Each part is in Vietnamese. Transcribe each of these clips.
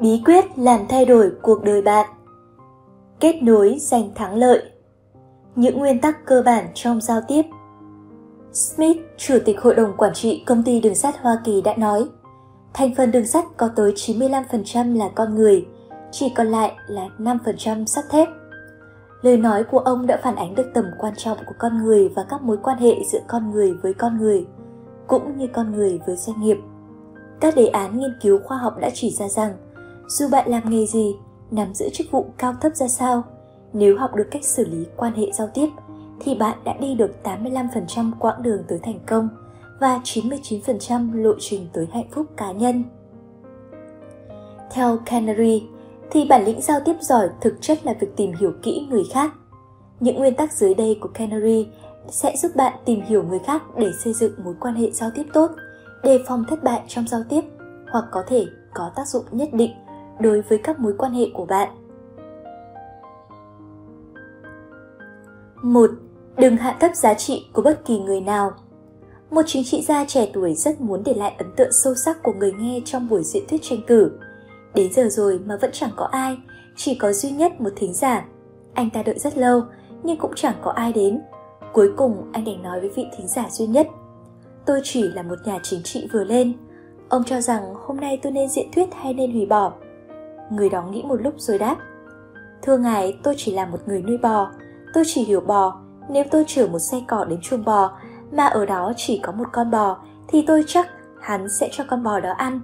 Bí quyết làm thay đổi cuộc đời bạn Kết nối giành thắng lợi Những nguyên tắc cơ bản trong giao tiếp Smith, Chủ tịch Hội đồng Quản trị Công ty Đường sắt Hoa Kỳ đã nói Thành phần đường sắt có tới 95% là con người, chỉ còn lại là 5% sắt thép. Lời nói của ông đã phản ánh được tầm quan trọng của con người và các mối quan hệ giữa con người với con người, cũng như con người với doanh nghiệp. Các đề án nghiên cứu khoa học đã chỉ ra rằng, dù bạn làm nghề gì, nắm giữ chức vụ cao thấp ra sao, nếu học được cách xử lý quan hệ giao tiếp, thì bạn đã đi được 85% quãng đường tới thành công và 99% lộ trình tới hạnh phúc cá nhân. Theo Canary, thì bản lĩnh giao tiếp giỏi thực chất là việc tìm hiểu kỹ người khác. Những nguyên tắc dưới đây của Canary sẽ giúp bạn tìm hiểu người khác để xây dựng mối quan hệ giao tiếp tốt, đề phòng thất bại trong giao tiếp hoặc có thể có tác dụng nhất định đối với các mối quan hệ của bạn. 1. Đừng hạ thấp giá trị của bất kỳ người nào. Một chính trị gia trẻ tuổi rất muốn để lại ấn tượng sâu sắc của người nghe trong buổi diễn thuyết tranh cử. Đến giờ rồi mà vẫn chẳng có ai, chỉ có duy nhất một thính giả. Anh ta đợi rất lâu, nhưng cũng chẳng có ai đến. Cuối cùng anh đành nói với vị thính giả duy nhất. Tôi chỉ là một nhà chính trị vừa lên. Ông cho rằng hôm nay tôi nên diễn thuyết hay nên hủy bỏ. Người đó nghĩ một lúc rồi đáp. Thưa ngài, tôi chỉ là một người nuôi bò. Tôi chỉ hiểu bò. Nếu tôi chở một xe cỏ đến chuồng bò, mà ở đó chỉ có một con bò, thì tôi chắc hắn sẽ cho con bò đó ăn.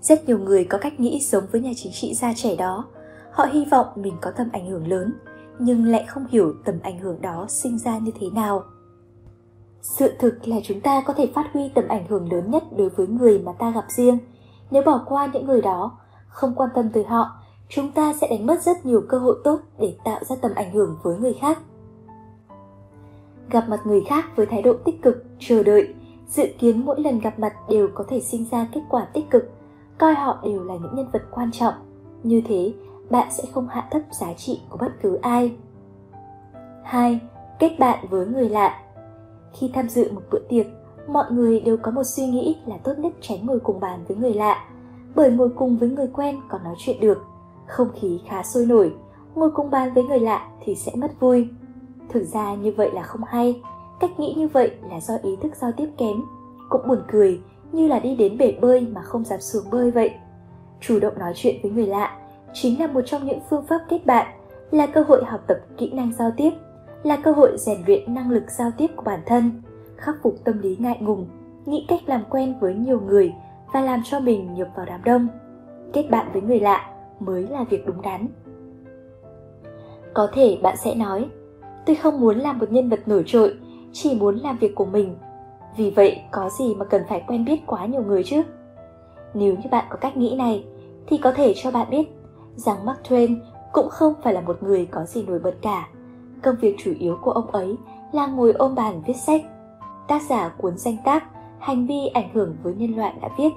Rất nhiều người có cách nghĩ giống với nhà chính trị gia trẻ đó. Họ hy vọng mình có tầm ảnh hưởng lớn, nhưng lại không hiểu tầm ảnh hưởng đó sinh ra như thế nào. Sự thực là chúng ta có thể phát huy tầm ảnh hưởng lớn nhất đối với người mà ta gặp riêng. Nếu bỏ qua những người đó, không quan tâm tới họ, chúng ta sẽ đánh mất rất nhiều cơ hội tốt để tạo ra tầm ảnh hưởng với người khác. Gặp mặt người khác với thái độ tích cực, chờ đợi, dự kiến mỗi lần gặp mặt đều có thể sinh ra kết quả tích cực, coi họ đều là những nhân vật quan trọng. Như thế, bạn sẽ không hạ thấp giá trị của bất cứ ai. 2. Kết bạn với người lạ Khi tham dự một bữa tiệc, mọi người đều có một suy nghĩ là tốt nhất tránh ngồi cùng bàn với người lạ, bởi ngồi cùng với người quen còn nói chuyện được, không khí khá sôi nổi, ngồi cùng bàn với người lạ thì sẽ mất vui. Thực ra như vậy là không hay, cách nghĩ như vậy là do ý thức giao tiếp kém, cũng buồn cười như là đi đến bể bơi mà không dám xuống bơi vậy. Chủ động nói chuyện với người lạ chính là một trong những phương pháp kết bạn, là cơ hội học tập kỹ năng giao tiếp, là cơ hội rèn luyện năng lực giao tiếp của bản thân, khắc phục tâm lý ngại ngùng, nghĩ cách làm quen với nhiều người và làm cho mình nhập vào đám đông. Kết bạn với người lạ mới là việc đúng đắn. Có thể bạn sẽ nói, tôi không muốn làm một nhân vật nổi trội, chỉ muốn làm việc của mình. Vì vậy có gì mà cần phải quen biết quá nhiều người chứ? Nếu như bạn có cách nghĩ này, thì có thể cho bạn biết rằng Mark Twain cũng không phải là một người có gì nổi bật cả. Công việc chủ yếu của ông ấy là ngồi ôm bàn viết sách. Tác giả cuốn danh tác Hành vi ảnh hưởng với nhân loại đã viết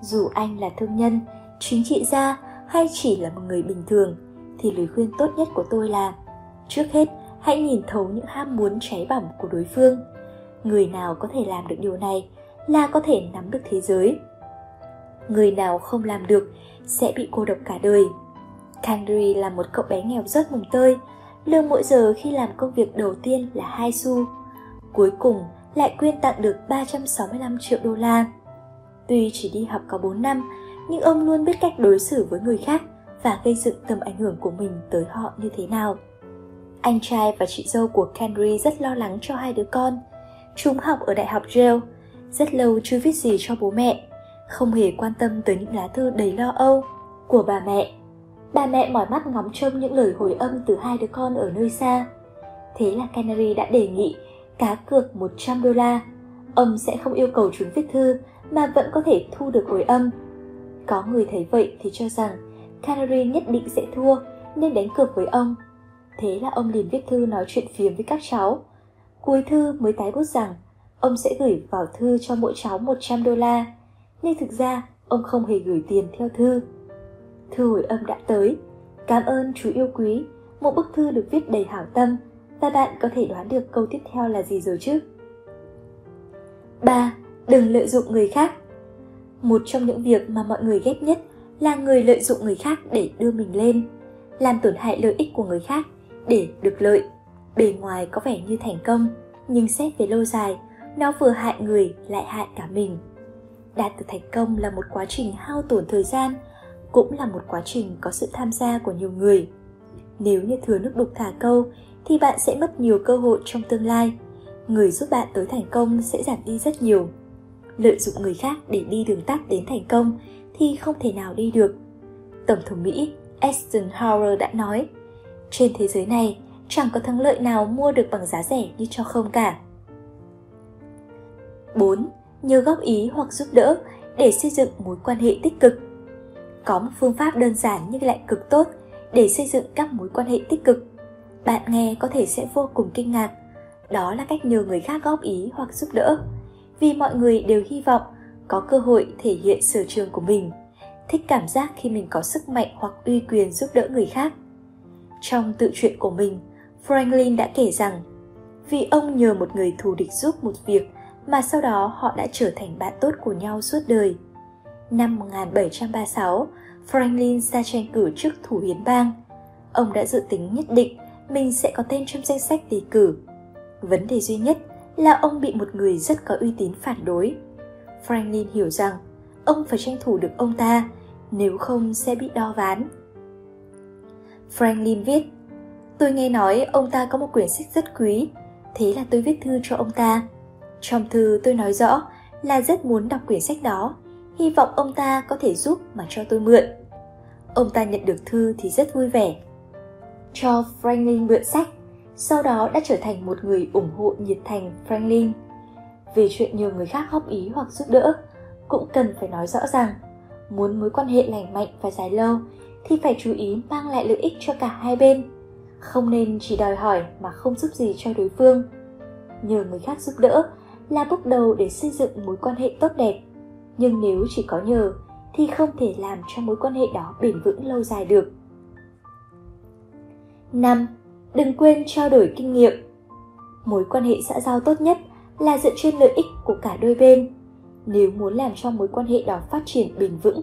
Dù anh là thương nhân, chính trị gia hay chỉ là một người bình thường, thì lời khuyên tốt nhất của tôi là Trước hết, hãy nhìn thấu những ham muốn cháy bỏng của đối phương. Người nào có thể làm được điều này là có thể nắm được thế giới. Người nào không làm được sẽ bị cô độc cả đời. kandri là một cậu bé nghèo rất mùng tơi, lương mỗi giờ khi làm công việc đầu tiên là hai xu. Cuối cùng lại quyên tặng được 365 triệu đô la. Tuy chỉ đi học có 4 năm, nhưng ông luôn biết cách đối xử với người khác và gây dựng tầm ảnh hưởng của mình tới họ như thế nào. Anh trai và chị dâu của Kendry rất lo lắng cho hai đứa con. Chúng học ở đại học Yale, rất lâu chưa viết gì cho bố mẹ, không hề quan tâm tới những lá thư đầy lo âu của bà mẹ. Bà mẹ mỏi mắt ngóng trông những lời hồi âm từ hai đứa con ở nơi xa. Thế là Canary đã đề nghị cá cược 100 đô la. Ông sẽ không yêu cầu chúng viết thư mà vẫn có thể thu được hồi âm. Có người thấy vậy thì cho rằng Canary nhất định sẽ thua nên đánh cược với ông. Thế là ông liền viết thư nói chuyện phiếm với các cháu. Cuối thư mới tái bút rằng ông sẽ gửi vào thư cho mỗi cháu 100 đô la. Nhưng thực ra ông không hề gửi tiền theo thư. Thư hồi âm đã tới. Cảm ơn chú yêu quý, một bức thư được viết đầy hảo tâm và bạn có thể đoán được câu tiếp theo là gì rồi chứ? 3. Đừng lợi dụng người khác Một trong những việc mà mọi người ghét nhất là người lợi dụng người khác để đưa mình lên, làm tổn hại lợi ích của người khác để được lợi. Bề ngoài có vẻ như thành công, nhưng xét về lâu dài, nó vừa hại người lại hại cả mình. Đạt được thành công là một quá trình hao tổn thời gian, cũng là một quá trình có sự tham gia của nhiều người. Nếu như thừa nước đục thả câu thì bạn sẽ mất nhiều cơ hội trong tương lai. Người giúp bạn tới thành công sẽ giảm đi rất nhiều. Lợi dụng người khác để đi đường tắt đến thành công thì không thể nào đi được. Tổng thống Mỹ Eisenhower đã nói, trên thế giới này chẳng có thắng lợi nào mua được bằng giá rẻ như cho không cả. 4. Nhờ góp ý hoặc giúp đỡ để xây dựng mối quan hệ tích cực. Có một phương pháp đơn giản nhưng lại cực tốt để xây dựng các mối quan hệ tích cực. Bạn nghe có thể sẽ vô cùng kinh ngạc. Đó là cách nhờ người khác góp ý hoặc giúp đỡ. Vì mọi người đều hy vọng có cơ hội thể hiện sở trường của mình, thích cảm giác khi mình có sức mạnh hoặc uy quyền giúp đỡ người khác. Trong tự truyện của mình, Franklin đã kể rằng vì ông nhờ một người thù địch giúp một việc mà sau đó họ đã trở thành bạn tốt của nhau suốt đời. Năm 1736, Franklin ra tranh cử trước thủ hiến bang. Ông đã dự tính nhất định mình sẽ có tên trong danh sách đề cử. Vấn đề duy nhất là ông bị một người rất có uy tín phản đối. Franklin hiểu rằng ông phải tranh thủ được ông ta, nếu không sẽ bị đo ván. Franklin viết, tôi nghe nói ông ta có một quyển sách rất quý, thế là tôi viết thư cho ông ta. Trong thư tôi nói rõ là rất muốn đọc quyển sách đó, hy vọng ông ta có thể giúp mà cho tôi mượn. Ông ta nhận được thư thì rất vui vẻ. Cho Franklin mượn sách, sau đó đã trở thành một người ủng hộ nhiệt thành Franklin. Về chuyện nhờ người khác góp ý hoặc giúp đỡ, cũng cần phải nói rõ rằng muốn mối quan hệ lành mạnh và dài lâu thì phải chú ý mang lại lợi ích cho cả hai bên. Không nên chỉ đòi hỏi mà không giúp gì cho đối phương. Nhờ người khác giúp đỡ là bước đầu để xây dựng mối quan hệ tốt đẹp. Nhưng nếu chỉ có nhờ thì không thể làm cho mối quan hệ đó bền vững lâu dài được. 5. Đừng quên trao đổi kinh nghiệm. Mối quan hệ xã giao tốt nhất là dựa trên lợi ích của cả đôi bên. Nếu muốn làm cho mối quan hệ đó phát triển bền vững,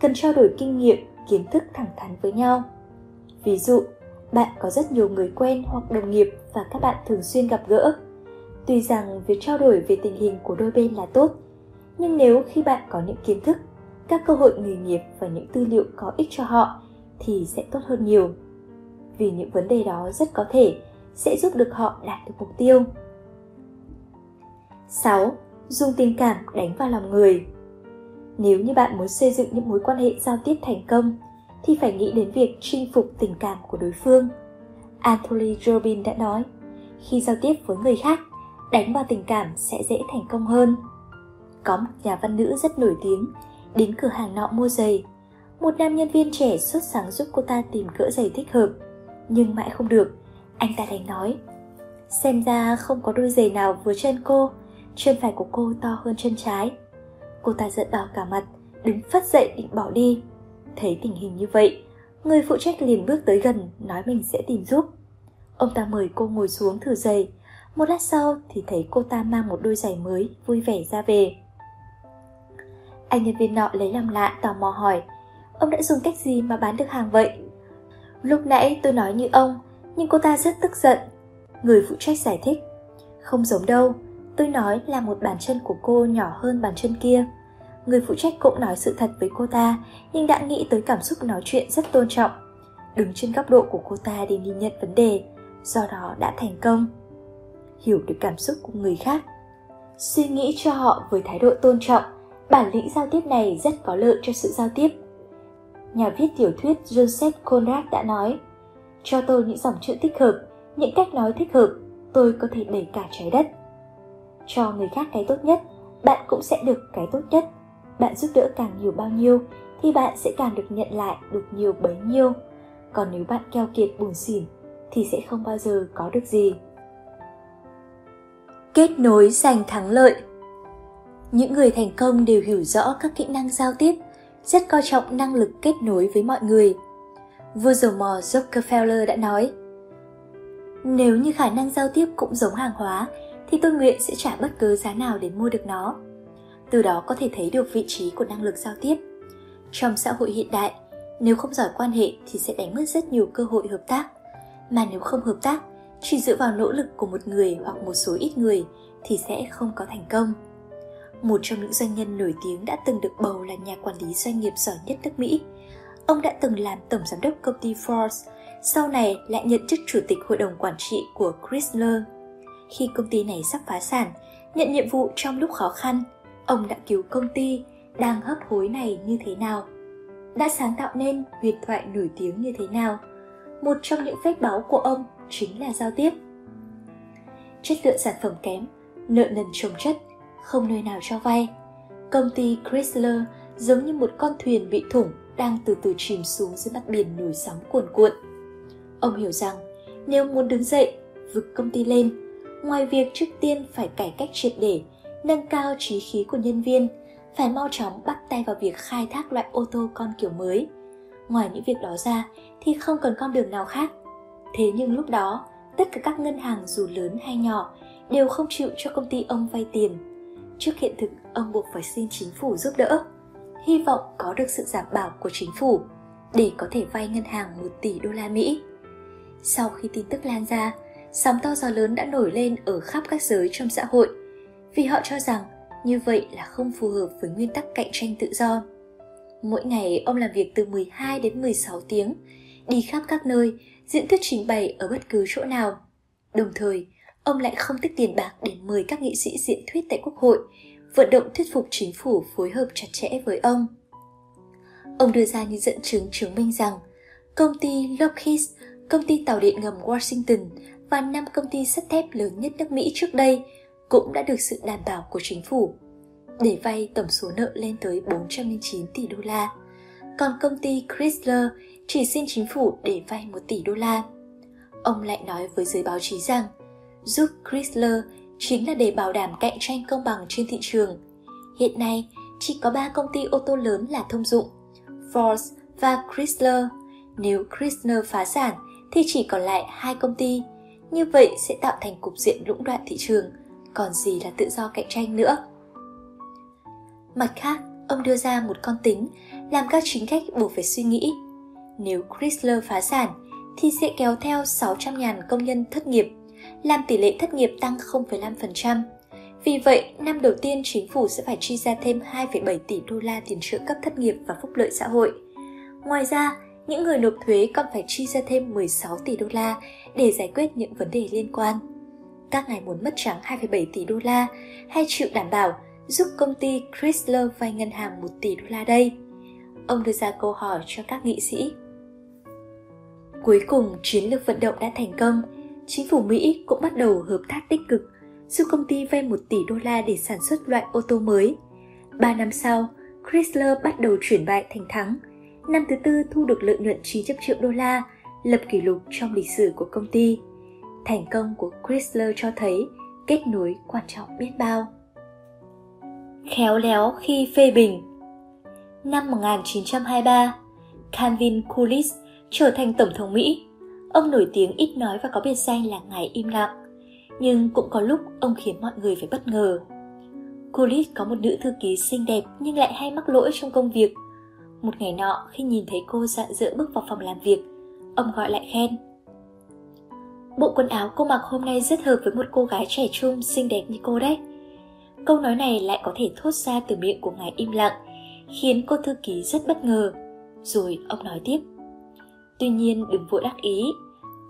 cần trao đổi kinh nghiệm, kiến thức thẳng thắn với nhau. Ví dụ, bạn có rất nhiều người quen hoặc đồng nghiệp và các bạn thường xuyên gặp gỡ. Tuy rằng việc trao đổi về tình hình của đôi bên là tốt, nhưng nếu khi bạn có những kiến thức các cơ hội nghề nghiệp và những tư liệu có ích cho họ thì sẽ tốt hơn nhiều. Vì những vấn đề đó rất có thể sẽ giúp được họ đạt được mục tiêu. 6. Dùng tình cảm đánh vào lòng người. Nếu như bạn muốn xây dựng những mối quan hệ giao tiếp thành công thì phải nghĩ đến việc chinh phục tình cảm của đối phương. Anthony Robbins đã nói, khi giao tiếp với người khác, đánh vào tình cảm sẽ dễ thành công hơn. Có một nhà văn nữ rất nổi tiếng đến cửa hàng nọ mua giày. Một nam nhân viên trẻ xuất sáng giúp cô ta tìm cỡ giày thích hợp, nhưng mãi không được. Anh ta đành nói, xem ra không có đôi giày nào vừa chân cô, chân phải của cô to hơn chân trái. Cô ta giận đỏ cả mặt, đứng phát dậy định bỏ đi. Thấy tình hình như vậy, người phụ trách liền bước tới gần, nói mình sẽ tìm giúp. Ông ta mời cô ngồi xuống thử giày. Một lát sau thì thấy cô ta mang một đôi giày mới, vui vẻ ra về. Anh nhân viên nọ lấy làm lạ tò mò hỏi Ông đã dùng cách gì mà bán được hàng vậy? Lúc nãy tôi nói như ông, Nhưng cô ta rất tức giận. Người phụ trách giải thích, Không giống đâu, Tôi nói là một bàn chân của cô nhỏ hơn bàn chân kia. Người phụ trách cũng nói sự thật với cô ta, Nhưng đã nghĩ tới cảm xúc nói chuyện rất tôn trọng. Đứng trên góc độ của cô ta để nhìn nhận vấn đề, Do đó đã thành công. Hiểu được cảm xúc của người khác. Suy nghĩ cho họ với thái độ tôn trọng, Bản lĩnh giao tiếp này rất có lợi cho sự giao tiếp. Nhà viết tiểu thuyết Joseph Conrad đã nói, cho tôi những dòng chữ thích hợp, những cách nói thích hợp, tôi có thể đẩy cả trái đất. Cho người khác cái tốt nhất, bạn cũng sẽ được cái tốt nhất. Bạn giúp đỡ càng nhiều bao nhiêu, thì bạn sẽ càng được nhận lại được nhiều bấy nhiêu. Còn nếu bạn keo kiệt buồn xỉn, thì sẽ không bao giờ có được gì. Kết nối giành thắng lợi những người thành công đều hiểu rõ các kỹ năng giao tiếp, rất coi trọng năng lực kết nối với mọi người. Vua dầu mò Rockefeller đã nói, Nếu như khả năng giao tiếp cũng giống hàng hóa, thì tôi nguyện sẽ trả bất cứ giá nào để mua được nó. từ đó có thể thấy được vị trí của năng lực giao tiếp. Trong xã hội hiện đại, nếu không giỏi quan hệ thì sẽ đánh mất rất nhiều cơ hội hợp tác. Mà nếu không hợp tác, chỉ dựa vào nỗ lực của một người hoặc một số ít người thì sẽ không có thành công. Một trong những doanh nhân nổi tiếng đã từng được bầu là nhà quản lý doanh nghiệp giỏi nhất nước Mỹ. Ông đã từng làm tổng giám đốc công ty Ford, sau này lại nhận chức chủ tịch hội đồng quản trị của Chrysler. Khi công ty này sắp phá sản, nhận nhiệm vụ trong lúc khó khăn, ông đã cứu công ty đang hấp hối này như thế nào đã sáng tạo nên huyền thoại nổi tiếng như thế nào một trong những phép báo của ông chính là giao tiếp chất lượng sản phẩm kém nợ nần trồng chất không nơi nào cho vay công ty chrysler giống như một con thuyền bị thủng đang từ từ chìm xuống dưới mặt biển nổi sóng cuồn cuộn ông hiểu rằng nếu muốn đứng dậy vực công ty lên ngoài việc trước tiên phải cải cách triệt để nâng cao trí khí của nhân viên phải mau chóng bắt tay vào việc khai thác loại ô tô con kiểu mới. Ngoài những việc đó ra thì không cần con đường nào khác. Thế nhưng lúc đó, tất cả các ngân hàng dù lớn hay nhỏ đều không chịu cho công ty ông vay tiền. Trước hiện thực, ông buộc phải xin chính phủ giúp đỡ. Hy vọng có được sự đảm bảo của chính phủ để có thể vay ngân hàng 1 tỷ đô la Mỹ. Sau khi tin tức lan ra, sóng to gió lớn đã nổi lên ở khắp các giới trong xã hội vì họ cho rằng như vậy là không phù hợp với nguyên tắc cạnh tranh tự do. Mỗi ngày ông làm việc từ 12 đến 16 tiếng, đi khắp các nơi, diễn thuyết trình bày ở bất cứ chỗ nào. Đồng thời, ông lại không tích tiền bạc để mời các nghị sĩ diễn thuyết tại Quốc hội, vận động thuyết phục chính phủ phối hợp chặt chẽ với ông. Ông đưa ra những dẫn chứng chứng minh rằng công ty Lockheed, công ty tàu điện ngầm Washington và năm công ty sắt thép lớn nhất nước Mỹ trước đây cũng đã được sự đảm bảo của chính phủ để vay tổng số nợ lên tới 409 tỷ đô la. Còn công ty Chrysler chỉ xin chính phủ để vay 1 tỷ đô la. Ông lại nói với giới báo chí rằng giúp Chrysler chính là để bảo đảm cạnh tranh công bằng trên thị trường. Hiện nay, chỉ có 3 công ty ô tô lớn là thông dụng, Ford và Chrysler. Nếu Chrysler phá sản thì chỉ còn lại hai công ty. Như vậy sẽ tạo thành cục diện lũng đoạn thị trường, còn gì là tự do cạnh tranh nữa. Mặt khác, ông đưa ra một con tính làm các chính khách buộc phải suy nghĩ. Nếu Chrysler phá sản thì sẽ kéo theo 600.000 công nhân thất nghiệp, làm tỷ lệ thất nghiệp tăng 0,5%. Vì vậy, năm đầu tiên chính phủ sẽ phải chi ra thêm 2,7 tỷ đô la tiền trợ cấp thất nghiệp và phúc lợi xã hội. Ngoài ra, những người nộp thuế còn phải chi ra thêm 16 tỷ đô la để giải quyết những vấn đề liên quan các ngài muốn mất trắng 2,7 tỷ đô la hay chịu đảm bảo giúp công ty Chrysler vay ngân hàng 1 tỷ đô la đây? Ông đưa ra câu hỏi cho các nghị sĩ. Cuối cùng, chiến lược vận động đã thành công. Chính phủ Mỹ cũng bắt đầu hợp tác tích cực, giúp công ty vay 1 tỷ đô la để sản xuất loại ô tô mới. Ba năm sau, Chrysler bắt đầu chuyển bại thành thắng. Năm thứ tư thu được lợi nhuận 900 triệu đô la, lập kỷ lục trong lịch sử của công ty thành công của Chrysler cho thấy kết nối quan trọng biết bao. Khéo léo khi phê bình Năm 1923, Calvin Coolidge trở thành Tổng thống Mỹ. Ông nổi tiếng ít nói và có biệt danh là ngài im lặng. Nhưng cũng có lúc ông khiến mọi người phải bất ngờ. Coolidge có một nữ thư ký xinh đẹp nhưng lại hay mắc lỗi trong công việc. Một ngày nọ khi nhìn thấy cô dạng dỡ bước vào phòng làm việc, ông gọi lại khen – Bộ quần áo cô mặc hôm nay rất hợp với một cô gái trẻ trung xinh đẹp như cô đấy. Câu nói này lại có thể thốt ra từ miệng của ngài im lặng, khiến cô thư ký rất bất ngờ. Rồi ông nói tiếp. Tuy nhiên đừng vội đắc ý,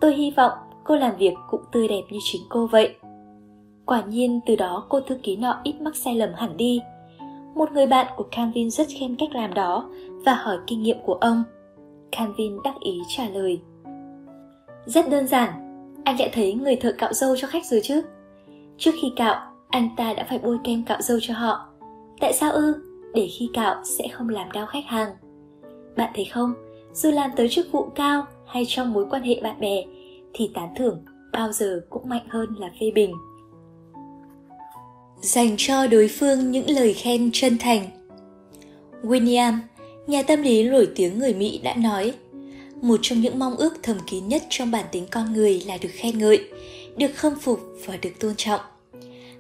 tôi hy vọng cô làm việc cũng tươi đẹp như chính cô vậy. Quả nhiên từ đó cô thư ký nọ ít mắc sai lầm hẳn đi. Một người bạn của Calvin rất khen cách làm đó và hỏi kinh nghiệm của ông. Calvin đắc ý trả lời. Rất đơn giản, anh đã thấy người thợ cạo râu cho khách rồi chứ? Trước khi cạo, anh ta đã phải bôi kem cạo râu cho họ. Tại sao ư? Để khi cạo sẽ không làm đau khách hàng. Bạn thấy không, dù làm tới chức vụ cao hay trong mối quan hệ bạn bè, thì tán thưởng bao giờ cũng mạnh hơn là phê bình. Dành cho đối phương những lời khen chân thành William, nhà tâm lý nổi tiếng người Mỹ đã nói một trong những mong ước thầm kín nhất trong bản tính con người là được khen ngợi được khâm phục và được tôn trọng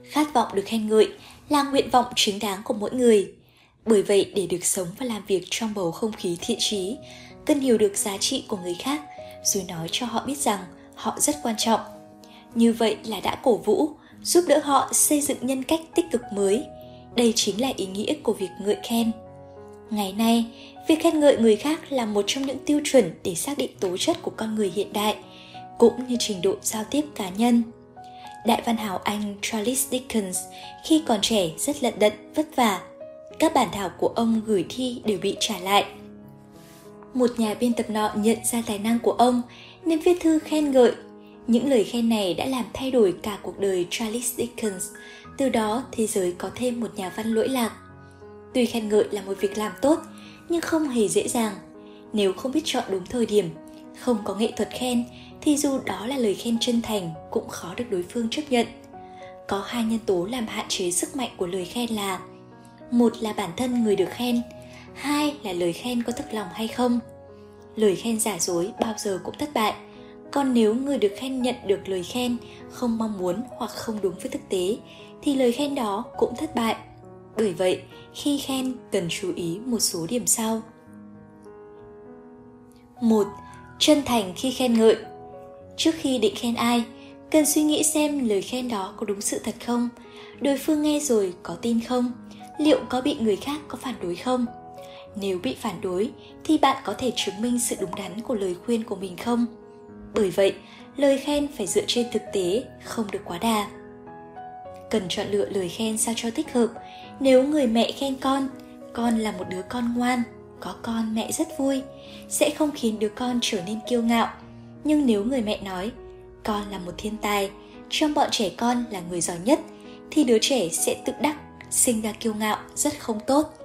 khát vọng được khen ngợi là nguyện vọng chính đáng của mỗi người. Bởi vậy để được sống và làm việc trong bầu không khí thiện trí, cần hiểu được giá trị của người khác rồi nói cho họ biết rằng họ rất quan trọng. Như vậy là đã cổ vũ, giúp đỡ họ xây dựng nhân cách tích cực mới. Đây chính là ý nghĩa của việc ngợi khen. Ngày nay, việc khen ngợi người khác là một trong những tiêu chuẩn để xác định tố chất của con người hiện đại, cũng như trình độ giao tiếp cá nhân. Đại văn hào Anh Charles Dickens khi còn trẻ rất lận đận, vất vả. Các bản thảo của ông gửi thi đều bị trả lại. Một nhà biên tập nọ nhận ra tài năng của ông nên viết thư khen ngợi. Những lời khen này đã làm thay đổi cả cuộc đời Charles Dickens. Từ đó thế giới có thêm một nhà văn lỗi lạc. Tuy khen ngợi là một việc làm tốt, nhưng không hề dễ dàng. Nếu không biết chọn đúng thời điểm, không có nghệ thuật khen thì dù đó là lời khen chân thành cũng khó được đối phương chấp nhận có hai nhân tố làm hạn chế sức mạnh của lời khen là một là bản thân người được khen hai là lời khen có thật lòng hay không? Lời khen giả dối bao giờ cũng thất bại. Còn nếu người được khen nhận được lời khen không mong muốn hoặc không đúng với thực tế, thì lời khen đó cũng thất bại. Bởi vậy, khi khen, cần chú ý một số điểm sau. Một, chân thành khi khen ngợi. Trước khi định khen ai, cần suy nghĩ xem lời khen đó có đúng sự thật không? Đối phương nghe rồi có tin không? Liệu có bị người khác có phản đối không? Nếu bị phản đối, thì bạn có thể chứng minh sự đúng đắn của lời khuyên của mình không? Bởi vậy, lời khen phải dựa trên thực tế, không được quá đà. Cần chọn lựa lời khen sao cho thích hợp. Nếu người mẹ khen con con là một đứa con ngoan, có con mẹ rất vui, sẽ không khiến đứa con trở nên kiêu ngạo. Nhưng nếu người mẹ nói, con là một thiên tài trong bọn trẻ con là người giỏi nhất thì đứa trẻ sẽ tự đắc, sinh ra kiêu ngạo rất không tốt.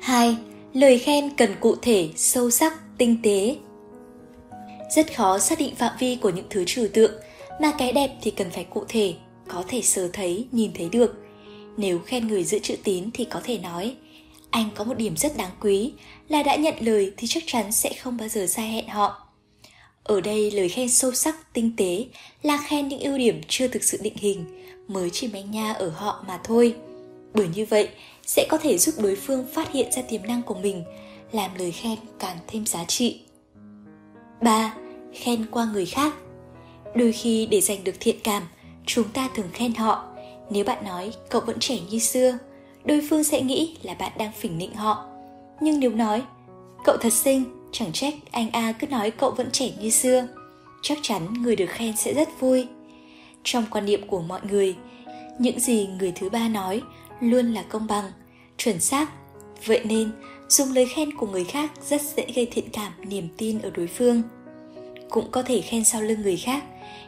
2. Lời khen cần cụ thể, sâu sắc, tinh tế. Rất khó xác định phạm vi của những thứ trừu tượng, mà cái đẹp thì cần phải cụ thể, có thể sờ thấy, nhìn thấy được. Nếu khen người giữ chữ tín thì có thể nói, anh có một điểm rất đáng quý là đã nhận lời thì chắc chắn sẽ không bao giờ sai hẹn họ. Ở đây lời khen sâu sắc, tinh tế là khen những ưu điểm chưa thực sự định hình, mới chỉ manh nha ở họ mà thôi. Bởi như vậy, sẽ có thể giúp đối phương phát hiện ra tiềm năng của mình, làm lời khen càng thêm giá trị. 3. Khen qua người khác Đôi khi để giành được thiện cảm, chúng ta thường khen họ. Nếu bạn nói cậu vẫn trẻ như xưa, đối phương sẽ nghĩ là bạn đang phỉnh nịnh họ. Nhưng nếu nói, cậu thật xinh, chẳng trách anh A cứ nói cậu vẫn trẻ như xưa, chắc chắn người được khen sẽ rất vui. Trong quan niệm của mọi người, những gì người thứ ba nói luôn là công bằng, chuẩn xác. Vậy nên, dùng lời khen của người khác rất dễ gây thiện cảm, niềm tin ở đối phương. Cũng có thể khen sau lưng người khác.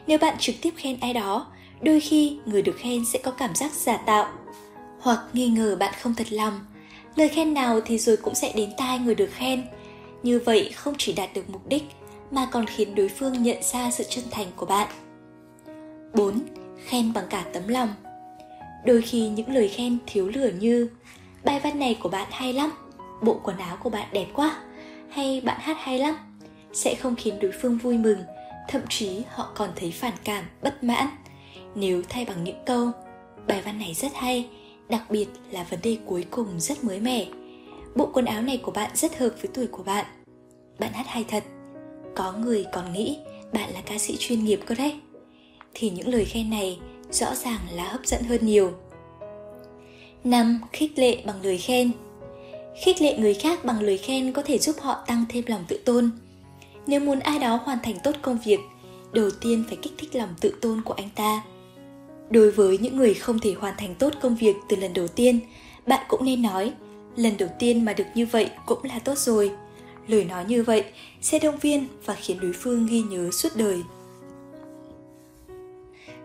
Nếu bạn trực tiếp khen ai đó, đôi khi người được khen sẽ có cảm giác giả tạo hoặc nghi ngờ bạn không thật lòng. Lời khen nào thì rồi cũng sẽ đến tai người được khen. Như vậy không chỉ đạt được mục đích mà còn khiến đối phương nhận ra sự chân thành của bạn. 4. Khen bằng cả tấm lòng Đôi khi những lời khen thiếu lửa như Bài văn này của bạn hay lắm, bộ quần áo của bạn đẹp quá, hay bạn hát hay lắm. Sẽ không khiến đối phương vui mừng, thậm chí họ còn thấy phản cảm, bất mãn. Nếu thay bằng những câu Bài văn này rất hay, đặc biệt là vấn đề cuối cùng rất mới mẻ. Bộ quần áo này của bạn rất hợp với tuổi của bạn. Bạn hát hay thật. Có người còn nghĩ bạn là ca sĩ chuyên nghiệp cơ đấy. Thì những lời khen này rõ ràng là hấp dẫn hơn nhiều. 5. Khích lệ bằng lời khen Khích lệ người khác bằng lời khen có thể giúp họ tăng thêm lòng tự tôn. Nếu muốn ai đó hoàn thành tốt công việc, đầu tiên phải kích thích lòng tự tôn của anh ta. Đối với những người không thể hoàn thành tốt công việc từ lần đầu tiên, bạn cũng nên nói, lần đầu tiên mà được như vậy cũng là tốt rồi. Lời nói như vậy sẽ động viên và khiến đối phương ghi nhớ suốt đời.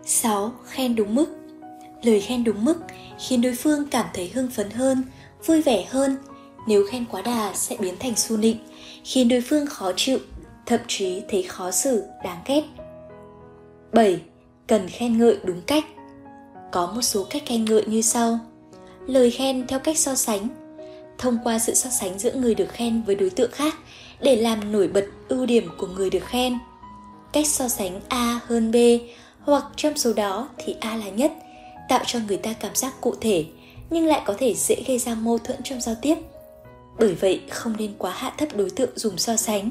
6. Khen đúng mức Lời khen đúng mức khiến đối phương cảm thấy hưng phấn hơn, vui vẻ hơn. Nếu khen quá đà sẽ biến thành su nịnh, khiến đối phương khó chịu, thậm chí thấy khó xử, đáng ghét. 7. Cần khen ngợi đúng cách Có một số cách khen ngợi như sau Lời khen theo cách so sánh Thông qua sự so sánh giữa người được khen với đối tượng khác để làm nổi bật ưu điểm của người được khen. Cách so sánh A hơn B hoặc trong số đó thì A là nhất, tạo cho người ta cảm giác cụ thể, nhưng lại có thể dễ gây ra mâu thuẫn trong giao tiếp. Bởi vậy, không nên quá hạ thấp đối tượng dùng so sánh.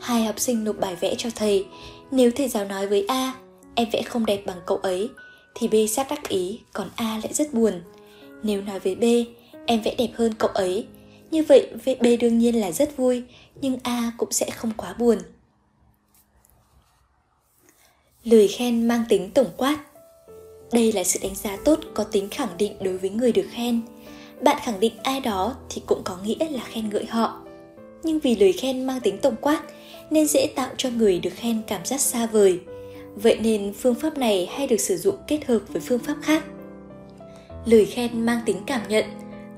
Hai học sinh nộp bài vẽ cho thầy, nếu thầy giáo nói với a, em vẽ không đẹp bằng cậu ấy, thì b sát đắc ý, còn a lại rất buồn. Nếu nói với b, em vẽ đẹp hơn cậu ấy, như vậy b đương nhiên là rất vui, nhưng a cũng sẽ không quá buồn. Lời khen mang tính tổng quát đây là sự đánh giá tốt có tính khẳng định đối với người được khen. Bạn khẳng định ai đó thì cũng có nghĩa là khen ngợi họ. Nhưng vì lời khen mang tính tổng quát, nên dễ tạo cho người được khen cảm giác xa vời. Vậy nên phương pháp này hay được sử dụng kết hợp với phương pháp khác. Lời khen mang tính cảm nhận,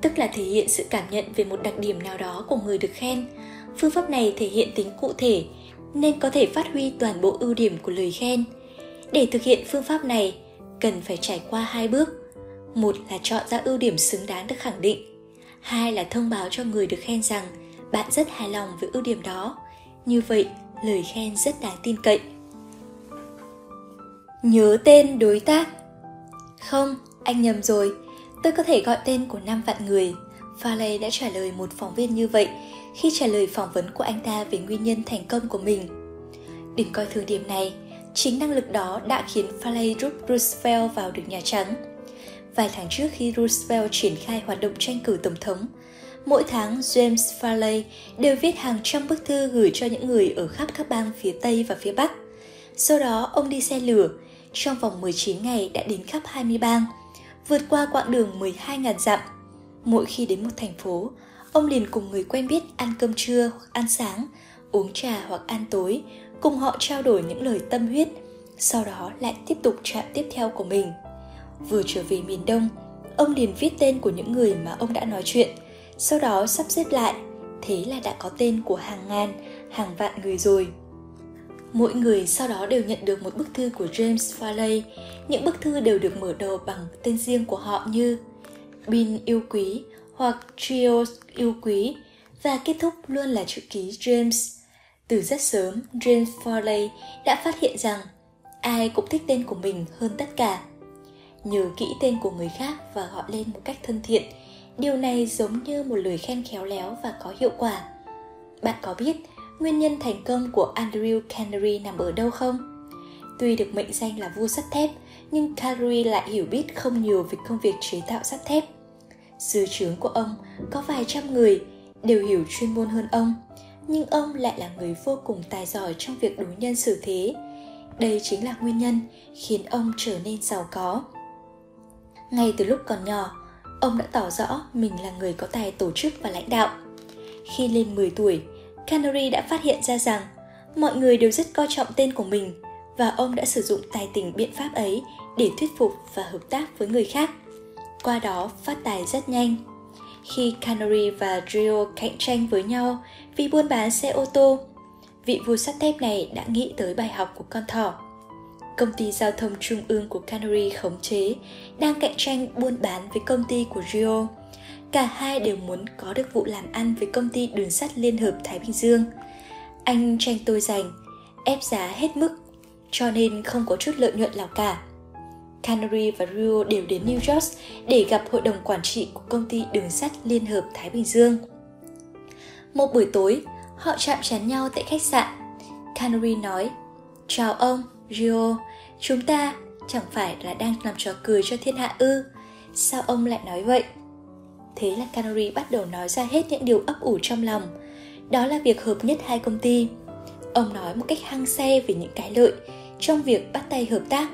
tức là thể hiện sự cảm nhận về một đặc điểm nào đó của người được khen. Phương pháp này thể hiện tính cụ thể, nên có thể phát huy toàn bộ ưu điểm của lời khen. Để thực hiện phương pháp này cần phải trải qua hai bước. Một là chọn ra ưu điểm xứng đáng được khẳng định. Hai là thông báo cho người được khen rằng bạn rất hài lòng với ưu điểm đó. Như vậy lời khen rất đáng tin cậy. Nhớ tên đối tác. Không anh nhầm rồi. Tôi có thể gọi tên của năm vạn người. Farley đã trả lời một phóng viên như vậy khi trả lời phỏng vấn của anh ta về nguyên nhân thành công của mình. Đừng coi thường điểm này, chính năng lực đó đã khiến Faley rút Roosevelt vào được Nhà Trắng. Vài tháng trước khi Roosevelt triển khai hoạt động tranh cử tổng thống, mỗi tháng James Farley đều viết hàng trăm bức thư gửi cho những người ở khắp các bang phía Tây và phía Bắc. Sau đó, ông đi xe lửa, trong vòng 19 ngày đã đến khắp 20 bang, vượt qua quãng đường 12.000 dặm. Mỗi khi đến một thành phố, ông liền cùng người quen biết ăn cơm trưa hoặc ăn sáng, uống trà hoặc ăn tối, cùng họ trao đổi những lời tâm huyết, sau đó lại tiếp tục trạm tiếp theo của mình. Vừa trở về miền Đông, ông liền viết tên của những người mà ông đã nói chuyện, sau đó sắp xếp lại, thế là đã có tên của hàng ngàn, hàng vạn người rồi. Mỗi người sau đó đều nhận được một bức thư của James Farley. Những bức thư đều được mở đầu bằng tên riêng của họ như Bin yêu quý hoặc Trio yêu quý và kết thúc luôn là chữ ký James. Từ rất sớm, James Farley đã phát hiện rằng ai cũng thích tên của mình hơn tất cả. Nhớ kỹ tên của người khác và gọi lên một cách thân thiện, điều này giống như một lời khen khéo léo và có hiệu quả. Bạn có biết nguyên nhân thành công của Andrew Carnegie nằm ở đâu không? Tuy được mệnh danh là vua sắt thép, nhưng Carnegie lại hiểu biết không nhiều về công việc chế tạo sắt thép. Sư trướng của ông có vài trăm người đều hiểu chuyên môn hơn ông, nhưng ông lại là người vô cùng tài giỏi trong việc đối nhân xử thế. Đây chính là nguyên nhân khiến ông trở nên giàu có. Ngay từ lúc còn nhỏ, ông đã tỏ rõ mình là người có tài tổ chức và lãnh đạo. Khi lên 10 tuổi, Canary đã phát hiện ra rằng mọi người đều rất coi trọng tên của mình và ông đã sử dụng tài tình biện pháp ấy để thuyết phục và hợp tác với người khác. Qua đó phát tài rất nhanh. Khi Canary và Drio cạnh tranh với nhau vì buôn bán xe ô tô, vị vua sắt thép này đã nghĩ tới bài học của con thỏ. Công ty giao thông trung ương của Canary khống chế đang cạnh tranh buôn bán với công ty của Rio Cả hai đều muốn có được vụ làm ăn với công ty đường sắt Liên hợp Thái Bình Dương. Anh tranh tôi giành, ép giá hết mức, cho nên không có chút lợi nhuận nào cả. Canary và Rio đều đến New York để gặp hội đồng quản trị của công ty đường sắt Liên hợp Thái Bình Dương. Một buổi tối, họ chạm trán nhau tại khách sạn. Canary nói, Chào ông, Rio, chúng ta chẳng phải là đang làm trò cười cho thiên hạ ư? Sao ông lại nói vậy? Thế là Canary bắt đầu nói ra hết những điều ấp ủ trong lòng. Đó là việc hợp nhất hai công ty. Ông nói một cách hăng xe về những cái lợi trong việc bắt tay hợp tác.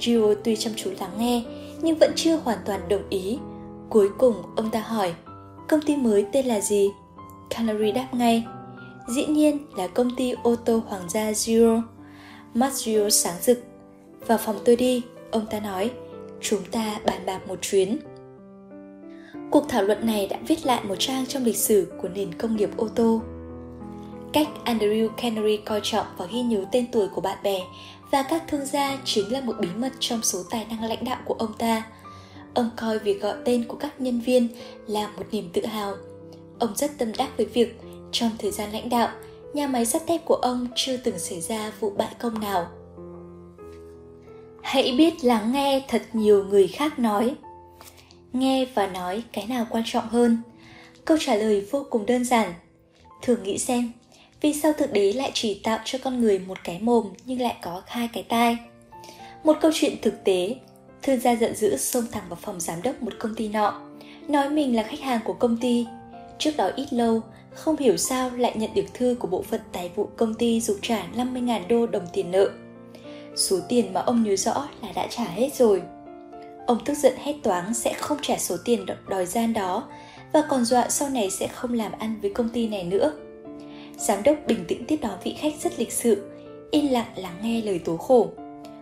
Gio tuy chăm chú lắng nghe nhưng vẫn chưa hoàn toàn đồng ý. Cuối cùng ông ta hỏi, công ty mới tên là gì? Canary đáp ngay, dĩ nhiên là công ty ô tô hoàng gia Giro. Mắt Gio sáng rực. Vào phòng tôi đi, ông ta nói, chúng ta bàn bạc một chuyến. Cuộc thảo luận này đã viết lại một trang trong lịch sử của nền công nghiệp ô tô. Cách Andrew Canary coi trọng và ghi nhớ tên tuổi của bạn bè và các thương gia chính là một bí mật trong số tài năng lãnh đạo của ông ta. Ông coi việc gọi tên của các nhân viên là một niềm tự hào. Ông rất tâm đắc với việc trong thời gian lãnh đạo, nhà máy sắt thép của ông chưa từng xảy ra vụ bại công nào. hãy biết lắng nghe thật nhiều người khác nói. Nghe và nói cái nào quan trọng hơn? Câu trả lời vô cùng đơn giản. Thường nghĩ xem vì sao thực đế lại chỉ tạo cho con người một cái mồm nhưng lại có hai cái tai? Một câu chuyện thực tế thương gia giận dữ xông thẳng vào phòng giám đốc một công ty nọ nói mình là khách hàng của công ty trước đó ít lâu không hiểu sao lại nhận được thư của bộ phận tài vụ công ty dục trả 50.000 đô đồng tiền nợ. Số tiền mà ông nhớ rõ là đã trả hết rồi. Ông tức giận hét toáng sẽ không trả số tiền đòi gian đó và còn dọa sau này sẽ không làm ăn với công ty này nữa. Giám đốc bình tĩnh tiếp đón vị khách rất lịch sự, yên lặng lắng nghe lời tố khổ.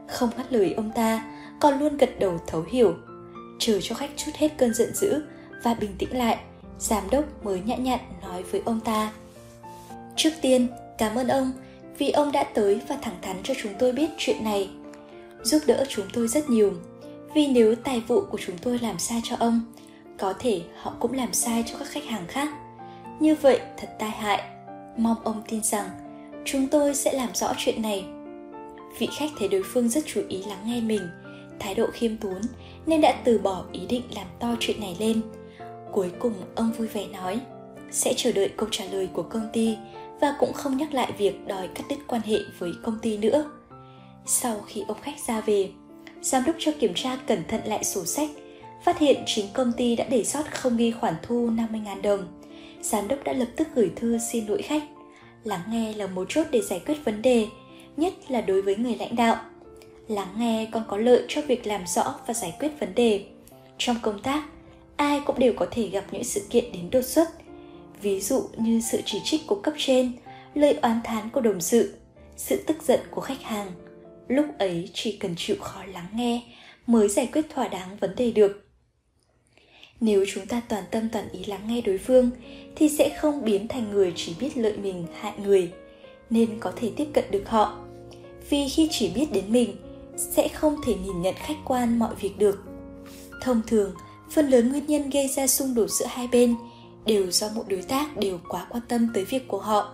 Không ngắt lời ông ta, còn luôn gật đầu thấu hiểu. Chờ cho khách chút hết cơn giận dữ và bình tĩnh lại, giám đốc mới nhã nhặn nói với ông ta. Trước tiên, cảm ơn ông vì ông đã tới và thẳng thắn cho chúng tôi biết chuyện này. Giúp đỡ chúng tôi rất nhiều, vì nếu tài vụ của chúng tôi làm sai cho ông, có thể họ cũng làm sai cho các khách hàng khác. Như vậy thật tai hại. Mong ông tin rằng chúng tôi sẽ làm rõ chuyện này. Vị khách thấy đối phương rất chú ý lắng nghe mình, thái độ khiêm tốn nên đã từ bỏ ý định làm to chuyện này lên Cuối cùng ông vui vẻ nói sẽ chờ đợi câu trả lời của công ty và cũng không nhắc lại việc đòi cắt đứt quan hệ với công ty nữa. Sau khi ông khách ra về, giám đốc cho kiểm tra cẩn thận lại sổ sách, phát hiện chính công ty đã để sót không ghi khoản thu 50.000 đồng. Giám đốc đã lập tức gửi thư xin lỗi khách. Lắng nghe là một chốt để giải quyết vấn đề, nhất là đối với người lãnh đạo. Lắng nghe còn có lợi cho việc làm rõ và giải quyết vấn đề. Trong công tác, ai cũng đều có thể gặp những sự kiện đến đột xuất. Ví dụ như sự chỉ trích của cấp trên, lời oán thán của đồng sự sự tức giận của khách hàng. Lúc ấy chỉ cần chịu khó lắng nghe mới giải quyết thỏa đáng vấn đề được. Nếu chúng ta toàn tâm toàn ý lắng nghe đối phương thì sẽ không biến thành người chỉ biết lợi mình, hại người, nên có thể tiếp cận được họ. Vì khi chỉ biết đến mình, sẽ không thể nhìn nhận khách quan mọi việc được. Thông thường phần lớn nguyên nhân gây ra xung đột giữa hai bên đều do mỗi đối tác đều quá quan tâm tới việc của họ.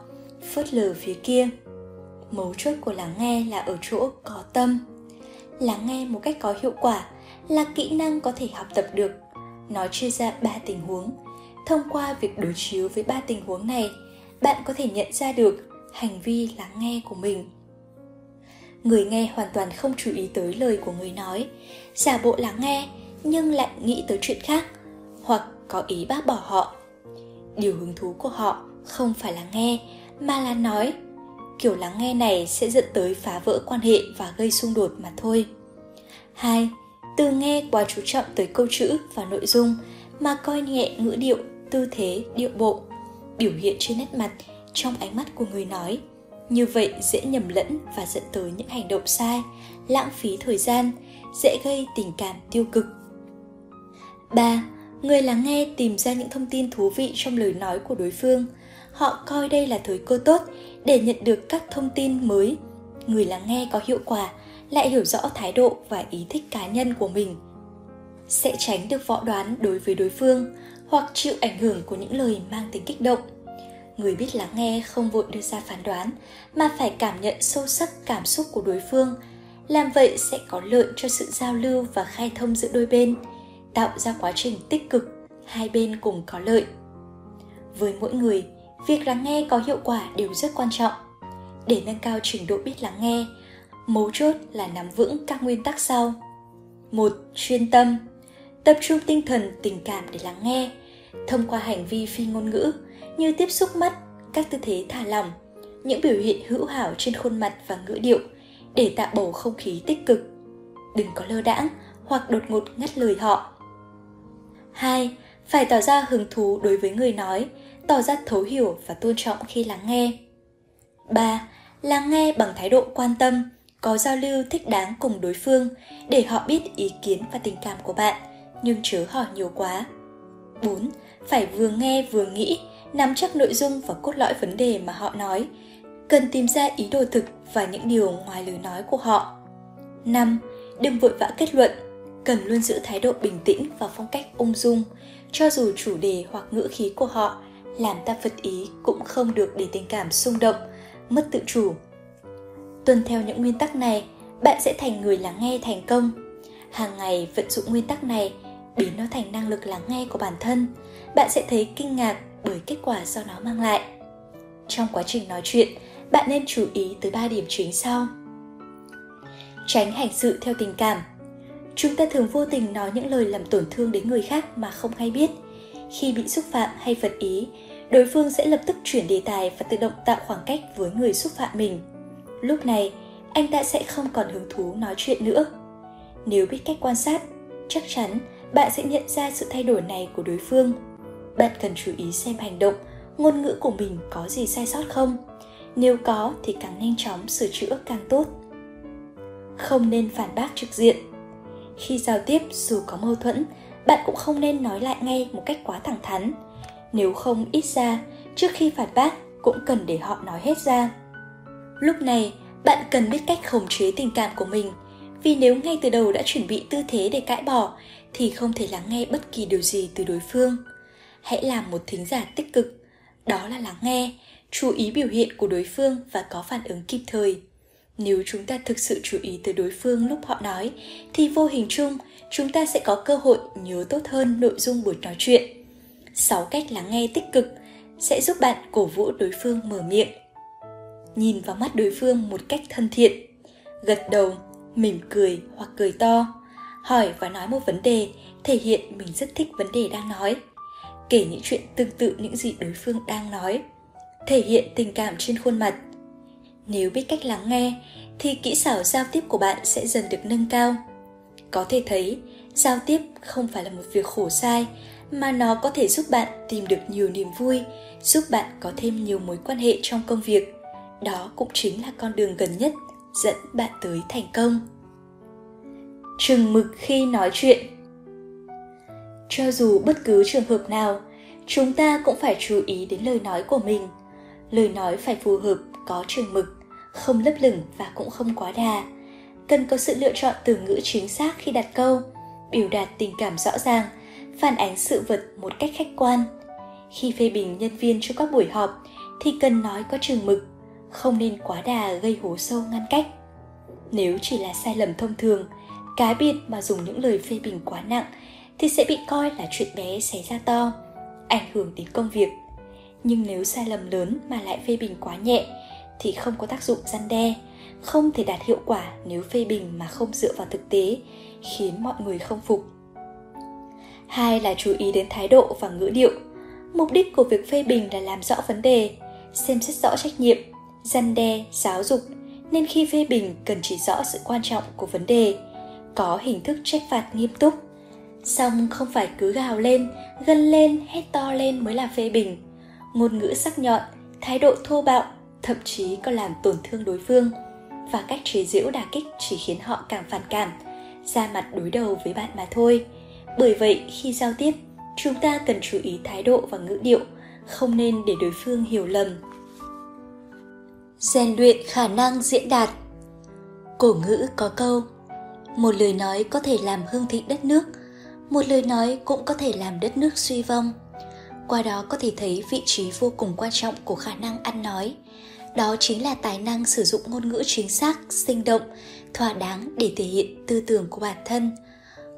Phớt lờ phía kia, mấu chốt của lắng nghe là ở chỗ có tâm. Lắng nghe một cách có hiệu quả là kỹ năng có thể học tập được. Nó chia ra ba tình huống. Thông qua việc đối chiếu với ba tình huống này, bạn có thể nhận ra được hành vi lắng nghe của mình. Người nghe hoàn toàn không chú ý tới lời của người nói. Giả bộ lắng nghe nhưng lại nghĩ tới chuyện khác, hoặc có ý bác bỏ họ. Điều hứng thú của họ không phải là nghe, mà là nói. Kiểu lắng nghe này sẽ dẫn tới phá vỡ quan hệ và gây xung đột mà thôi. Hai, từ nghe quá chú trọng tới câu chữ và nội dung, mà coi nhẹ ngữ điệu, tư thế, điệu bộ, biểu hiện trên nét mặt, trong ánh mắt của người nói. Như vậy dễ nhầm lẫn và dẫn tới những hành động sai, lãng phí thời gian, dễ gây tình cảm tiêu cực. 3. Người lắng nghe tìm ra những thông tin thú vị trong lời nói của đối phương. Họ coi đây là thời cơ tốt để nhận được các thông tin mới. Người lắng nghe có hiệu quả, lại hiểu rõ thái độ và ý thích cá nhân của mình. Sẽ tránh được võ đoán đối với đối phương hoặc chịu ảnh hưởng của những lời mang tính kích động. Người biết lắng nghe không vội đưa ra phán đoán, mà phải cảm nhận sâu sắc cảm xúc của đối phương. Làm vậy sẽ có lợi cho sự giao lưu và khai thông giữa đôi bên – tạo ra quá trình tích cực, hai bên cùng có lợi. Với mỗi người, việc lắng nghe có hiệu quả đều rất quan trọng. Để nâng cao trình độ biết lắng nghe, mấu chốt là nắm vững các nguyên tắc sau. Một, chuyên tâm. Tập trung tinh thần, tình cảm để lắng nghe. Thông qua hành vi phi ngôn ngữ như tiếp xúc mắt, các tư thế thả lỏng, những biểu hiện hữu hảo trên khuôn mặt và ngữ điệu để tạo bầu không khí tích cực. Đừng có lơ đãng hoặc đột ngột ngắt lời họ. 2. Phải tỏ ra hứng thú đối với người nói, tỏ ra thấu hiểu và tôn trọng khi lắng nghe. 3. Lắng nghe bằng thái độ quan tâm, có giao lưu thích đáng cùng đối phương để họ biết ý kiến và tình cảm của bạn, nhưng chớ hỏi nhiều quá. 4. Phải vừa nghe vừa nghĩ, nắm chắc nội dung và cốt lõi vấn đề mà họ nói. Cần tìm ra ý đồ thực và những điều ngoài lời nói của họ. 5. Đừng vội vã kết luận, cần luôn giữ thái độ bình tĩnh và phong cách ung dung cho dù chủ đề hoặc ngữ khí của họ làm ta phật ý cũng không được để tình cảm xung động mất tự chủ tuân theo những nguyên tắc này bạn sẽ thành người lắng nghe thành công. Hàng ngày vận dụng nguyên tắc này, biến nó thành năng lực lắng nghe của bản thân. Bạn sẽ thấy kinh ngạc bởi kết quả do nó mang lại. Trong quá trình nói chuyện, bạn nên chú ý tới ba điểm chính sau. Tránh hành sự theo tình cảm. Chúng ta thường vô tình nói những lời làm tổn thương đến người khác mà không hay biết. Khi bị xúc phạm hay phật ý, đối phương sẽ lập tức chuyển đề tài và tự động tạo khoảng cách với người xúc phạm mình. Lúc này, anh ta sẽ không còn hứng thú nói chuyện nữa. Nếu biết cách quan sát, chắc chắn bạn sẽ nhận ra sự thay đổi này của đối phương. Bạn cần chú ý xem hành động, ngôn ngữ của mình có gì sai sót không. Nếu có thì càng nhanh chóng sửa chữa càng tốt. Không nên phản bác trực diện. Khi giao tiếp dù có mâu thuẫn, bạn cũng không nên nói lại ngay một cách quá thẳng thắn. Nếu không ít ra, trước khi phản bác cũng cần để họ nói hết ra. Lúc này, bạn cần biết cách khống chế tình cảm của mình, vì nếu ngay từ đầu đã chuẩn bị tư thế để cãi bỏ thì không thể lắng nghe bất kỳ điều gì từ đối phương. Hãy làm một thính giả tích cực, đó là lắng nghe, chú ý biểu hiện của đối phương và có phản ứng kịp thời. Nếu chúng ta thực sự chú ý tới đối phương lúc họ nói thì vô hình chung chúng ta sẽ có cơ hội nhớ tốt hơn nội dung buổi nói chuyện. 6 cách lắng nghe tích cực sẽ giúp bạn cổ vũ đối phương mở miệng. Nhìn vào mắt đối phương một cách thân thiện, gật đầu, mỉm cười hoặc cười to, hỏi và nói một vấn đề thể hiện mình rất thích vấn đề đang nói. Kể những chuyện tương tự những gì đối phương đang nói. Thể hiện tình cảm trên khuôn mặt. Nếu biết cách lắng nghe thì kỹ xảo giao tiếp của bạn sẽ dần được nâng cao. Có thể thấy, giao tiếp không phải là một việc khổ sai mà nó có thể giúp bạn tìm được nhiều niềm vui, giúp bạn có thêm nhiều mối quan hệ trong công việc. Đó cũng chính là con đường gần nhất dẫn bạn tới thành công. Chừng mực khi nói chuyện Cho dù bất cứ trường hợp nào, chúng ta cũng phải chú ý đến lời nói của mình. Lời nói phải phù hợp, có trường mực, không lấp lửng và cũng không quá đà. Cần có sự lựa chọn từ ngữ chính xác khi đặt câu, biểu đạt tình cảm rõ ràng, phản ánh sự vật một cách khách quan. Khi phê bình nhân viên cho các buổi họp thì cần nói có chừng mực, không nên quá đà gây hố sâu ngăn cách. Nếu chỉ là sai lầm thông thường, cá biệt mà dùng những lời phê bình quá nặng thì sẽ bị coi là chuyện bé xảy ra to, ảnh hưởng đến công việc. Nhưng nếu sai lầm lớn mà lại phê bình quá nhẹ thì không có tác dụng gian đe, không thể đạt hiệu quả nếu phê bình mà không dựa vào thực tế, khiến mọi người không phục. Hai là chú ý đến thái độ và ngữ điệu. Mục đích của việc phê bình là làm rõ vấn đề, xem xét rõ trách nhiệm, gian đe, giáo dục, nên khi phê bình cần chỉ rõ sự quan trọng của vấn đề, có hình thức trách phạt nghiêm túc. song không phải cứ gào lên, gân lên, hét to lên mới là phê bình. Ngôn ngữ sắc nhọn, thái độ thô bạo, thậm chí còn làm tổn thương đối phương. Và cách chế giễu đả kích chỉ khiến họ càng phản cảm, ra mặt đối đầu với bạn mà thôi. Bởi vậy, khi giao tiếp, chúng ta cần chú ý thái độ và ngữ điệu, không nên để đối phương hiểu lầm rèn luyện khả năng diễn đạt cổ ngữ có câu một lời nói có thể làm hương thịnh đất nước một lời nói cũng có thể làm đất nước suy vong qua đó có thể thấy vị trí vô cùng quan trọng của khả năng ăn nói. Đó chính là tài năng sử dụng ngôn ngữ chính xác, sinh động, thỏa đáng để thể hiện tư tưởng của bản thân.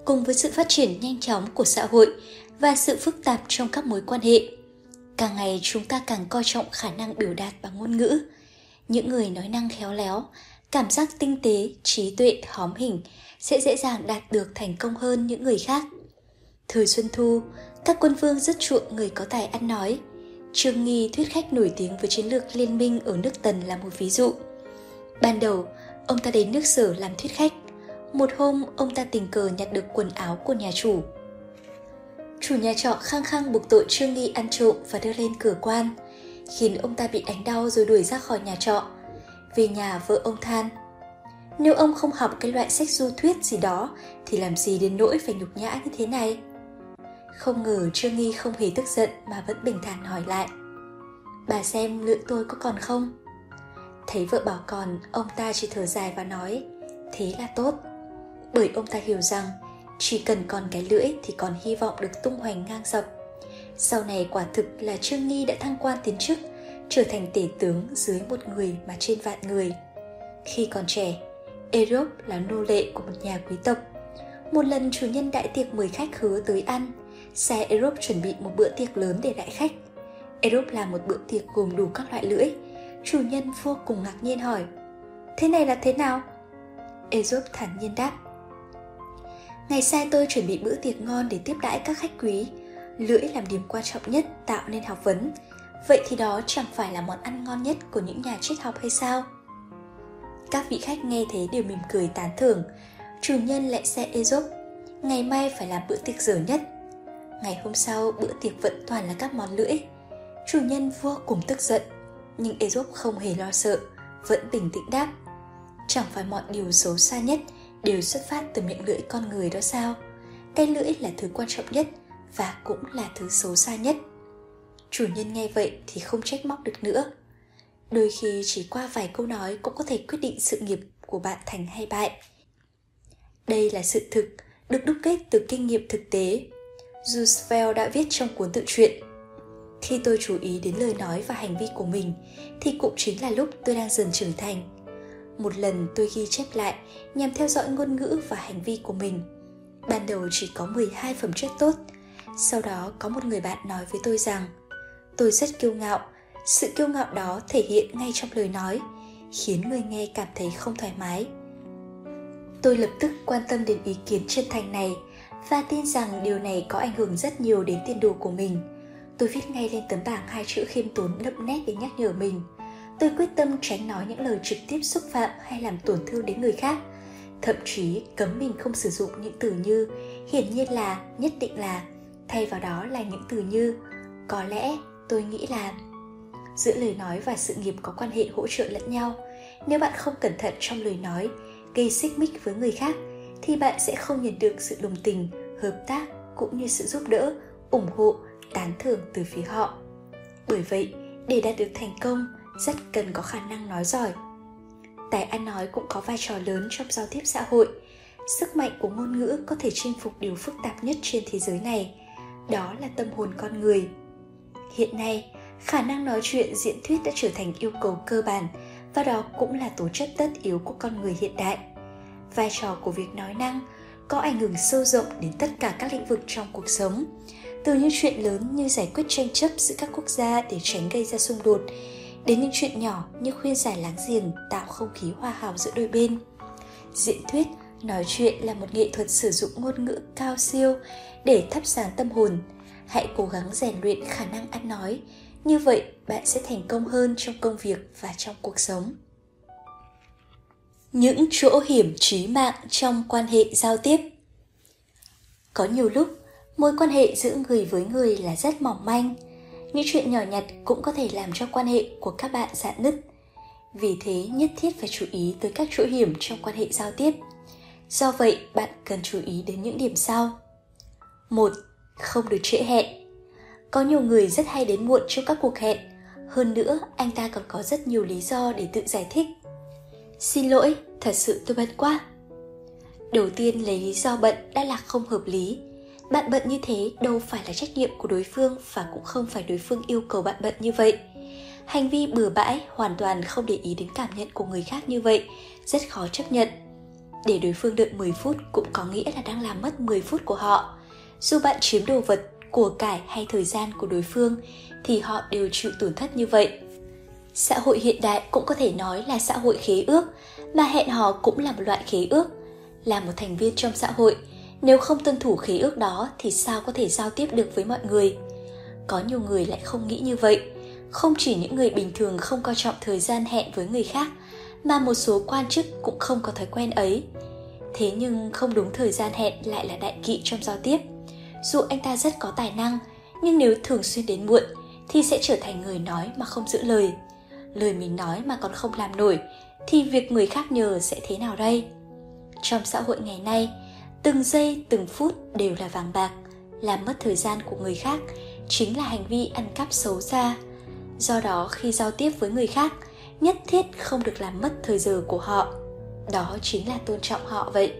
Cùng với sự phát triển nhanh chóng của xã hội và sự phức tạp trong các mối quan hệ, càng ngày chúng ta càng coi trọng khả năng biểu đạt bằng ngôn ngữ. Những người nói năng khéo léo, cảm giác tinh tế, trí tuệ, hóm hình sẽ dễ dàng đạt được thành công hơn những người khác. Thời xuân thu các quân vương rất chuộng người có tài ăn nói trương nghi thuyết khách nổi tiếng với chiến lược liên minh ở nước tần là một ví dụ ban đầu ông ta đến nước sở làm thuyết khách một hôm ông ta tình cờ nhặt được quần áo của nhà chủ chủ nhà trọ khăng khăng buộc tội trương nghi ăn trộm và đưa lên cửa quan khiến ông ta bị đánh đau rồi đuổi ra khỏi nhà trọ. Về nhà vợ ông than, nếu ông không học cái loại sách du thuyết gì đó thì làm gì đến nỗi phải nhục nhã như thế này? Không ngờ Trương Nghi không hề tức giận mà vẫn bình thản hỏi lại. Bà xem lượng tôi có còn không? Thấy vợ bảo còn, ông ta chỉ thở dài và nói, thế là tốt. Bởi ông ta hiểu rằng chỉ cần còn cái lưỡi thì còn hy vọng được tung hoành ngang dọc sau này quả thực là Trương Nghi đã thăng quan tiến chức, trở thành tể tướng dưới một người mà trên vạn người. Khi còn trẻ, Erop là nô lệ của một nhà quý tộc. Một lần chủ nhân đại tiệc mời khách hứa tới ăn, xe Aesop chuẩn bị một bữa tiệc lớn để đại khách. Aesop làm một bữa tiệc gồm đủ các loại lưỡi. Chủ nhân vô cùng ngạc nhiên hỏi, thế này là thế nào? Aesop thản nhiên đáp, Ngày sai tôi chuẩn bị bữa tiệc ngon để tiếp đãi các khách quý. Lưỡi làm điểm quan trọng nhất tạo nên học vấn. Vậy thì đó chẳng phải là món ăn ngon nhất của những nhà triết học hay sao? Các vị khách nghe thế đều mỉm cười tán thưởng. Chủ nhân lại xe Aesop. Ngày mai phải làm bữa tiệc dở nhất. Ngày hôm sau bữa tiệc vẫn toàn là các món lưỡi. Chủ nhân vô cùng tức giận. Nhưng Aesop không hề lo sợ, vẫn bình tĩnh đáp. Chẳng phải mọi điều xấu xa nhất đều xuất phát từ miệng lưỡi con người đó sao cái lưỡi là thứ quan trọng nhất và cũng là thứ xấu xa nhất chủ nhân nghe vậy thì không trách móc được nữa đôi khi chỉ qua vài câu nói cũng có thể quyết định sự nghiệp của bạn thành hay bại đây là sự thực được đúc kết từ kinh nghiệm thực tế Roosevelt đã viết trong cuốn tự truyện khi tôi chú ý đến lời nói và hành vi của mình thì cũng chính là lúc tôi đang dần trưởng thành một lần tôi ghi chép lại nhằm theo dõi ngôn ngữ và hành vi của mình. Ban đầu chỉ có 12 phẩm chất tốt. Sau đó có một người bạn nói với tôi rằng tôi rất kiêu ngạo. Sự kiêu ngạo đó thể hiện ngay trong lời nói, khiến người nghe cảm thấy không thoải mái. Tôi lập tức quan tâm đến ý kiến chân thành này và tin rằng điều này có ảnh hưởng rất nhiều đến tiền đồ của mình. Tôi viết ngay lên tấm bảng hai chữ khiêm tốn đậm nét để nhắc nhở mình – tôi quyết tâm tránh nói những lời trực tiếp xúc phạm hay làm tổn thương đến người khác. Thậm chí, cấm mình không sử dụng những từ như, hiển nhiên là, nhất định là thay vào đó là những từ như, có lẽ, tôi nghĩ là giữa lời nói và sự nghiệp có quan hệ hỗ trợ lẫn nhau, nếu bạn không cẩn thận trong lời nói, gây xích mích với người khác thì bạn sẽ không nhận được sự đồng tình, hợp tác cũng như sự giúp đỡ, ủng hộ, tán thưởng từ phía họ. Bởi vậy, để đạt được thành công, rất cần có khả năng nói giỏi. Tài ăn nói cũng có vai trò lớn trong giao tiếp xã hội. Sức mạnh của ngôn ngữ có thể chinh phục điều phức tạp nhất trên thế giới này, đó là tâm hồn con người. Hiện nay, khả năng nói chuyện diễn thuyết đã trở thành yêu cầu cơ bản, và đó cũng là tố chất tất yếu của con người hiện đại vai trò của việc nói năng có ảnh hưởng sâu rộng đến tất cả các lĩnh vực trong cuộc sống. Từ những chuyện lớn như giải quyết tranh chấp giữa các quốc gia để tránh gây ra xung đột, đến những chuyện nhỏ như khuyên giải láng giềng tạo không khí hòa hảo giữa đôi bên. Diễn thuyết nói chuyện là một nghệ thuật sử dụng ngôn ngữ cao siêu để thắp sáng tâm hồn. Hãy cố gắng rèn luyện khả năng ăn nói, như vậy bạn sẽ thành công hơn trong công việc và trong cuộc sống những chỗ hiểm trí mạng trong quan hệ giao tiếp có nhiều lúc mối quan hệ giữa người với người là rất mỏng manh những chuyện nhỏ nhặt cũng có thể làm cho quan hệ của các bạn dạn nứt. Vì thế nhất thiết phải chú ý tới các chỗ hiểm trong quan hệ giao tiếp. Do vậy, bạn cần chú ý đến những điểm sau. một Không được trễ hẹn. Có nhiều người rất hay đến muộn trong các cuộc hẹn. Hơn nữa, anh ta còn có rất nhiều lý do để tự giải thích. Xin lỗi, thật sự tôi bận quá. Đầu tiên lấy lý do bận đã là không hợp lý, bạn bận như thế đâu phải là trách nhiệm của đối phương và cũng không phải đối phương yêu cầu bạn bận như vậy. Hành vi bừa bãi hoàn toàn không để ý đến cảm nhận của người khác như vậy rất khó chấp nhận. Để đối phương đợi 10 phút cũng có nghĩa là đang làm mất 10 phút của họ. Dù bạn chiếm đồ vật của cải hay thời gian của đối phương thì họ đều chịu tổn thất như vậy xã hội hiện đại cũng có thể nói là xã hội khế ước, mà hẹn hò cũng là một loại khế ước. Là một thành viên trong xã hội, nếu không tuân thủ khí ước đó thì sao có thể giao tiếp được với mọi người? Có nhiều người lại không nghĩ như vậy. Không chỉ những người bình thường không coi trọng thời gian hẹn với người khác, mà một số quan chức cũng không có thói quen ấy. Thế nhưng không đúng thời gian hẹn lại là đại kỵ trong giao tiếp. Dù anh ta rất có tài năng, nhưng nếu thường xuyên đến muộn thì sẽ trở thành người nói mà không giữ lời lời mình nói mà còn không làm nổi, thì việc người khác nhờ sẽ thế nào đây? Trong xã hội ngày nay, từng giây, từng phút đều là vàng bạc, làm mất thời gian của người khác chính là hành vi ăn cắp xấu xa. Do đó khi giao tiếp với người khác, nhất thiết không được làm mất thời giờ của họ. Đó chính là tôn trọng họ vậy.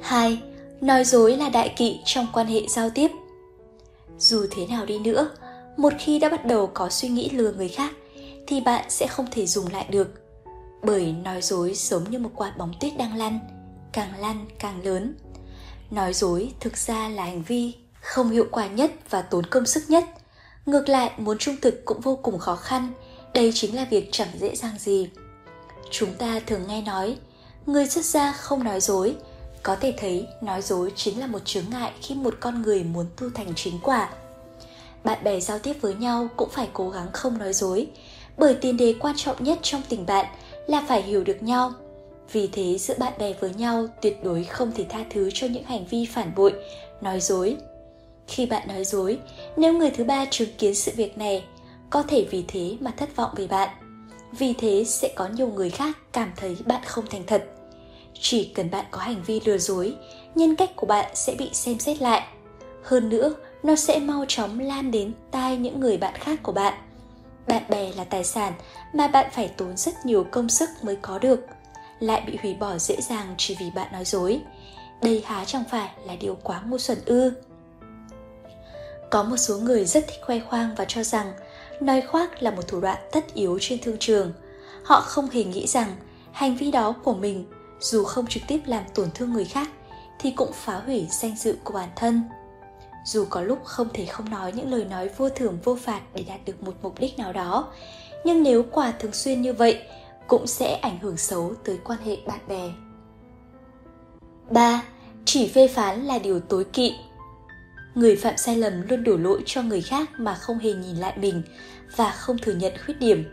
Hai, nói dối là đại kỵ trong quan hệ giao tiếp. Dù thế nào đi nữa một khi đã bắt đầu có suy nghĩ lừa người khác, thì bạn sẽ không thể dùng lại được. Bởi nói dối giống như một quả bóng tuyết đang lăn, càng lăn càng lớn. Nói dối thực ra là hành vi không hiệu quả nhất và tốn công sức nhất. Ngược lại, muốn trung thực cũng vô cùng khó khăn, đây chính là việc chẳng dễ dàng gì. Chúng ta thường nghe nói, người xuất gia không nói dối. Có thể thấy, nói dối chính là một chướng ngại khi một con người muốn tu thành chính quả bạn bè giao tiếp với nhau cũng phải cố gắng không nói dối. Bởi tiền đề quan trọng nhất trong tình bạn là phải hiểu được nhau. Vì thế, giữa bạn bè với nhau tuyệt đối không thể tha thứ cho những hành vi phản bội, nói dối. Khi bạn nói dối, nếu người thứ ba chứng kiến sự việc này, có thể vì thế mà thất vọng về bạn. Vì thế, sẽ có nhiều người khác cảm thấy bạn không thành thật. Chỉ cần bạn có hành vi lừa dối, nhân cách của bạn sẽ bị xem xét lại. Hơn nữa nó sẽ mau chóng lan đến tai những người bạn khác của bạn. Bạn bè là tài sản mà bạn phải tốn rất nhiều công sức mới có được. Lại bị hủy bỏ dễ dàng chỉ vì bạn nói dối. Đây há chẳng phải là điều quá ngu xuẩn ư. Có một số người rất thích khoe khoang và cho rằng nói khoác là một thủ đoạn tất yếu trên thương trường. Họ không hề nghĩ rằng hành vi đó của mình dù không trực tiếp làm tổn thương người khác thì cũng phá hủy danh dự của bản thân dù có lúc không thể không nói những lời nói vô thưởng vô phạt để đạt được một mục đích nào đó nhưng nếu quả thường xuyên như vậy cũng sẽ ảnh hưởng xấu tới quan hệ bạn bè 3. Chỉ phê phán là điều tối kỵ Người phạm sai lầm luôn đổ lỗi cho người khác mà không hề nhìn lại mình và không thừa nhận khuyết điểm.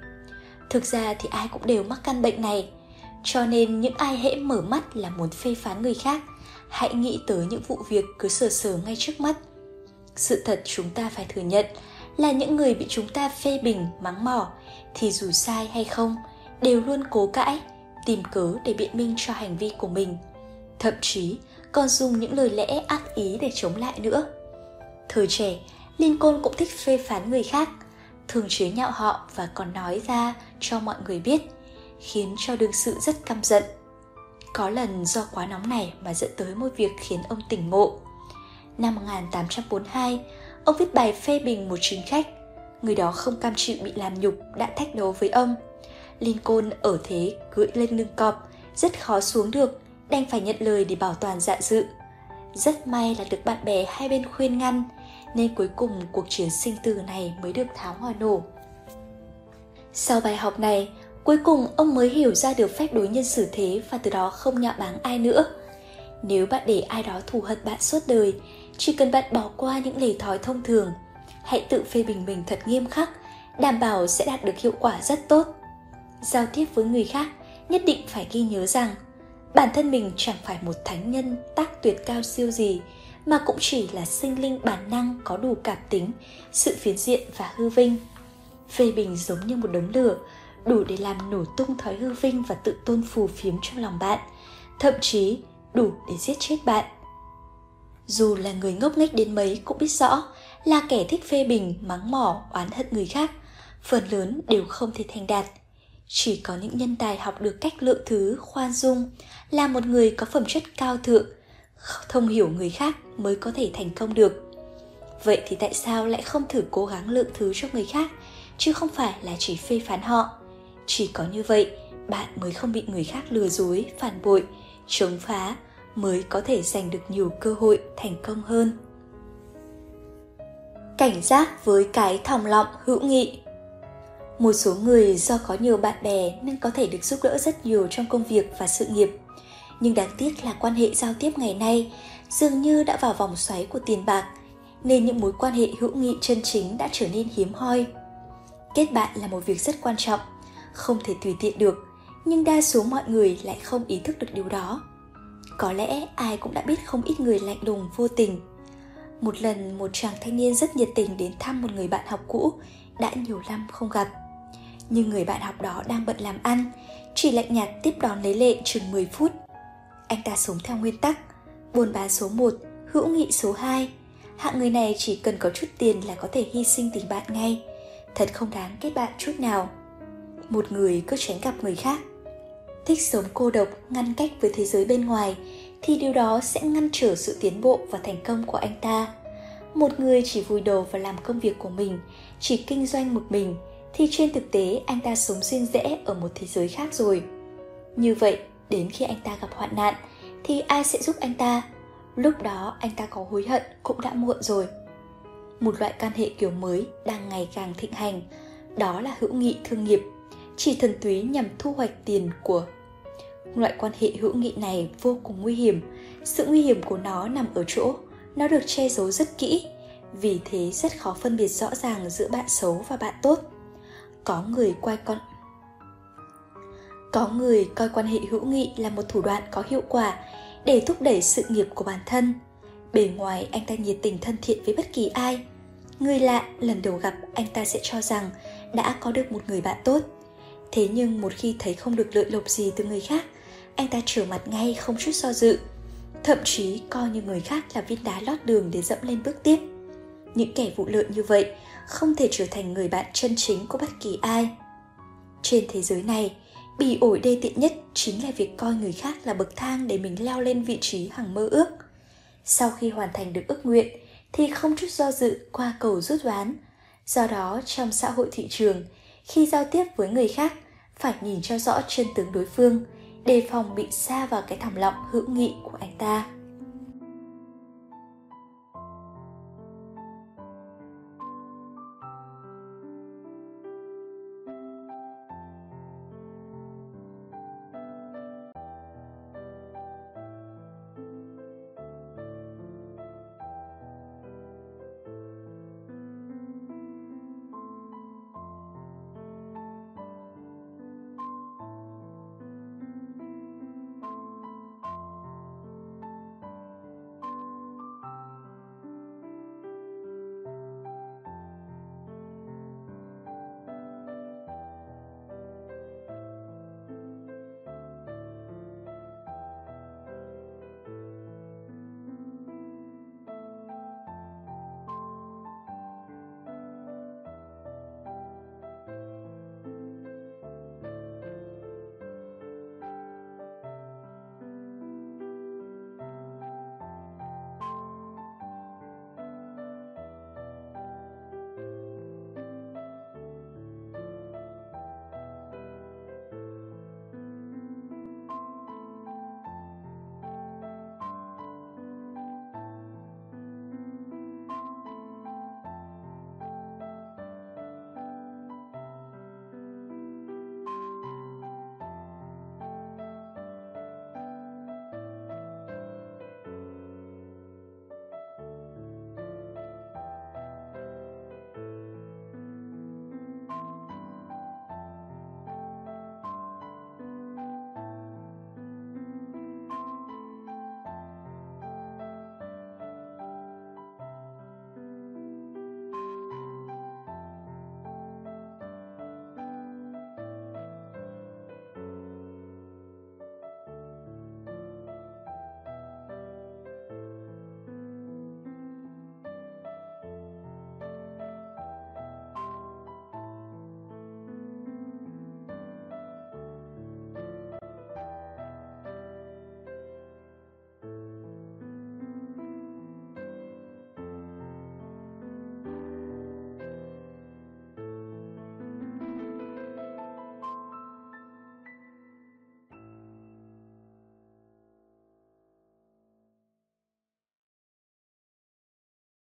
Thực ra thì ai cũng đều mắc căn bệnh này, cho nên những ai hễ mở mắt là muốn phê phán người khác, hãy nghĩ tới những vụ việc cứ sờ sờ ngay trước mắt. Sự thật chúng ta phải thừa nhận là những người bị chúng ta phê bình, mắng mỏ thì dù sai hay không đều luôn cố cãi, tìm cớ để biện minh cho hành vi của mình. Thậm chí còn dùng những lời lẽ ác ý để chống lại nữa. Thời trẻ, Lincoln cũng thích phê phán người khác, thường chế nhạo họ và còn nói ra cho mọi người biết, khiến cho đương sự rất căm giận. Có lần do quá nóng này mà dẫn tới một việc khiến ông tỉnh ngộ. Năm 1842, ông viết bài phê bình một chính khách. Người đó không cam chịu bị làm nhục đã thách đấu với ông. Lincoln ở thế cưỡi lên lưng cọp, rất khó xuống được, đành phải nhận lời để bảo toàn dạ dự. Rất may là được bạn bè hai bên khuyên ngăn, nên cuối cùng cuộc chiến sinh tử này mới được tháo hòa nổ. Sau bài học này, cuối cùng ông mới hiểu ra được phép đối nhân xử thế và từ đó không nhạo báng ai nữa. Nếu bạn để ai đó thù hận bạn suốt đời, chỉ cần bạn bỏ qua những lề thói thông thường, hãy tự phê bình mình thật nghiêm khắc, đảm bảo sẽ đạt được hiệu quả rất tốt. Giao tiếp với người khác, nhất định phải ghi nhớ rằng bản thân mình chẳng phải một thánh nhân tác tuyệt cao siêu gì, mà cũng chỉ là sinh linh bản năng có đủ cảm tính, sự phiến diện và hư vinh. Phê bình giống như một đống lửa, đủ để làm nổ tung thói hư vinh và tự tôn phù phiếm trong lòng bạn, thậm chí đủ để giết chết bạn. Dù là người ngốc nghếch đến mấy cũng biết rõ là kẻ thích phê bình, mắng mỏ, oán hận người khác, phần lớn đều không thể thành đạt. Chỉ có những nhân tài học được cách lượng thứ, khoan dung, là một người có phẩm chất cao thượng, thông hiểu người khác mới có thể thành công được vậy thì tại sao lại không thử cố gắng lượng thứ cho người khác chứ không phải là chỉ phê phán họ chỉ có như vậy bạn mới không bị người khác lừa dối phản bội chống phá mới có thể giành được nhiều cơ hội thành công hơn. Cảnh giác với cái thòng lọng hữu nghị. Một số người do có nhiều bạn bè nên có thể được giúp đỡ rất nhiều trong công việc và sự nghiệp. Nhưng đáng tiếc là quan hệ giao tiếp ngày nay dường như đã vào vòng xoáy của tiền bạc, nên những mối quan hệ hữu nghị chân chính đã trở nên hiếm hoi. Kết bạn là một việc rất quan trọng, không thể tùy tiện được, nhưng đa số mọi người lại không ý thức được điều đó có lẽ ai cũng đã biết không ít người lạnh lùng vô tình một lần một chàng thanh niên rất nhiệt tình đến thăm một người bạn học cũ đã nhiều năm không gặp nhưng người bạn học đó đang bận làm ăn chỉ lạnh nhạt tiếp đón lấy lệ chừng 10 phút anh ta sống theo nguyên tắc buôn bán số 1, hữu nghị số 2. Hạng người này chỉ cần có chút tiền là có thể hy sinh tình bạn ngay. Thật không đáng kết bạn chút nào. Một người cứ tránh gặp người khác. Thích sống cô độc, ngăn cách với thế giới bên ngoài thì điều đó sẽ ngăn trở sự tiến bộ và thành công của anh ta. Một người chỉ vùi đầu và làm công việc của mình, chỉ kinh doanh một mình thì trên thực tế anh ta sống riêng rẽ ở một thế giới khác rồi Như vậy, đến khi anh ta gặp hoạn nạn thì ai sẽ giúp anh ta? Lúc đó anh ta có hối hận cũng đã muộn rồi. Một loại quan hệ kiểu mới đang ngày càng thịnh hành, đó là hữu nghị thương nghiệp, chỉ thuần túy nhằm thu hoạch tiền của. Loại quan hệ hữu nghị này vô cùng nguy hiểm, sự nguy hiểm của nó nằm ở chỗ nó được che giấu rất kỹ, vì thế rất khó phân biệt rõ ràng giữa bạn xấu và bạn tốt. Có người quay con có người coi quan hệ hữu nghị là một thủ đoạn có hiệu quả để thúc đẩy sự nghiệp của bản thân. Bề ngoài anh ta nhiệt tình thân thiện với bất kỳ ai. Người lạ lần đầu gặp anh ta sẽ cho rằng đã có được một người bạn tốt. Thế nhưng một khi thấy không được lợi lộc gì từ người khác, anh ta trở mặt ngay không chút do dự. Thậm chí coi như người khác là viên đá lót đường để dẫm lên bước tiếp. Những kẻ vụ lợi như vậy không thể trở thành người bạn chân chính của bất kỳ ai. Trên thế giới này, Bỉ ổi đê tiện nhất chính là việc coi người khác là bậc thang để mình leo lên vị trí hằng mơ ước. Sau khi hoàn thành được ước nguyện thì không chút do dự qua cầu rút đoán. Do đó trong xã hội thị trường, khi giao tiếp với người khác phải nhìn cho rõ chân tướng đối phương, đề phòng bị xa vào cái thầm lọng hữu nghị của anh ta.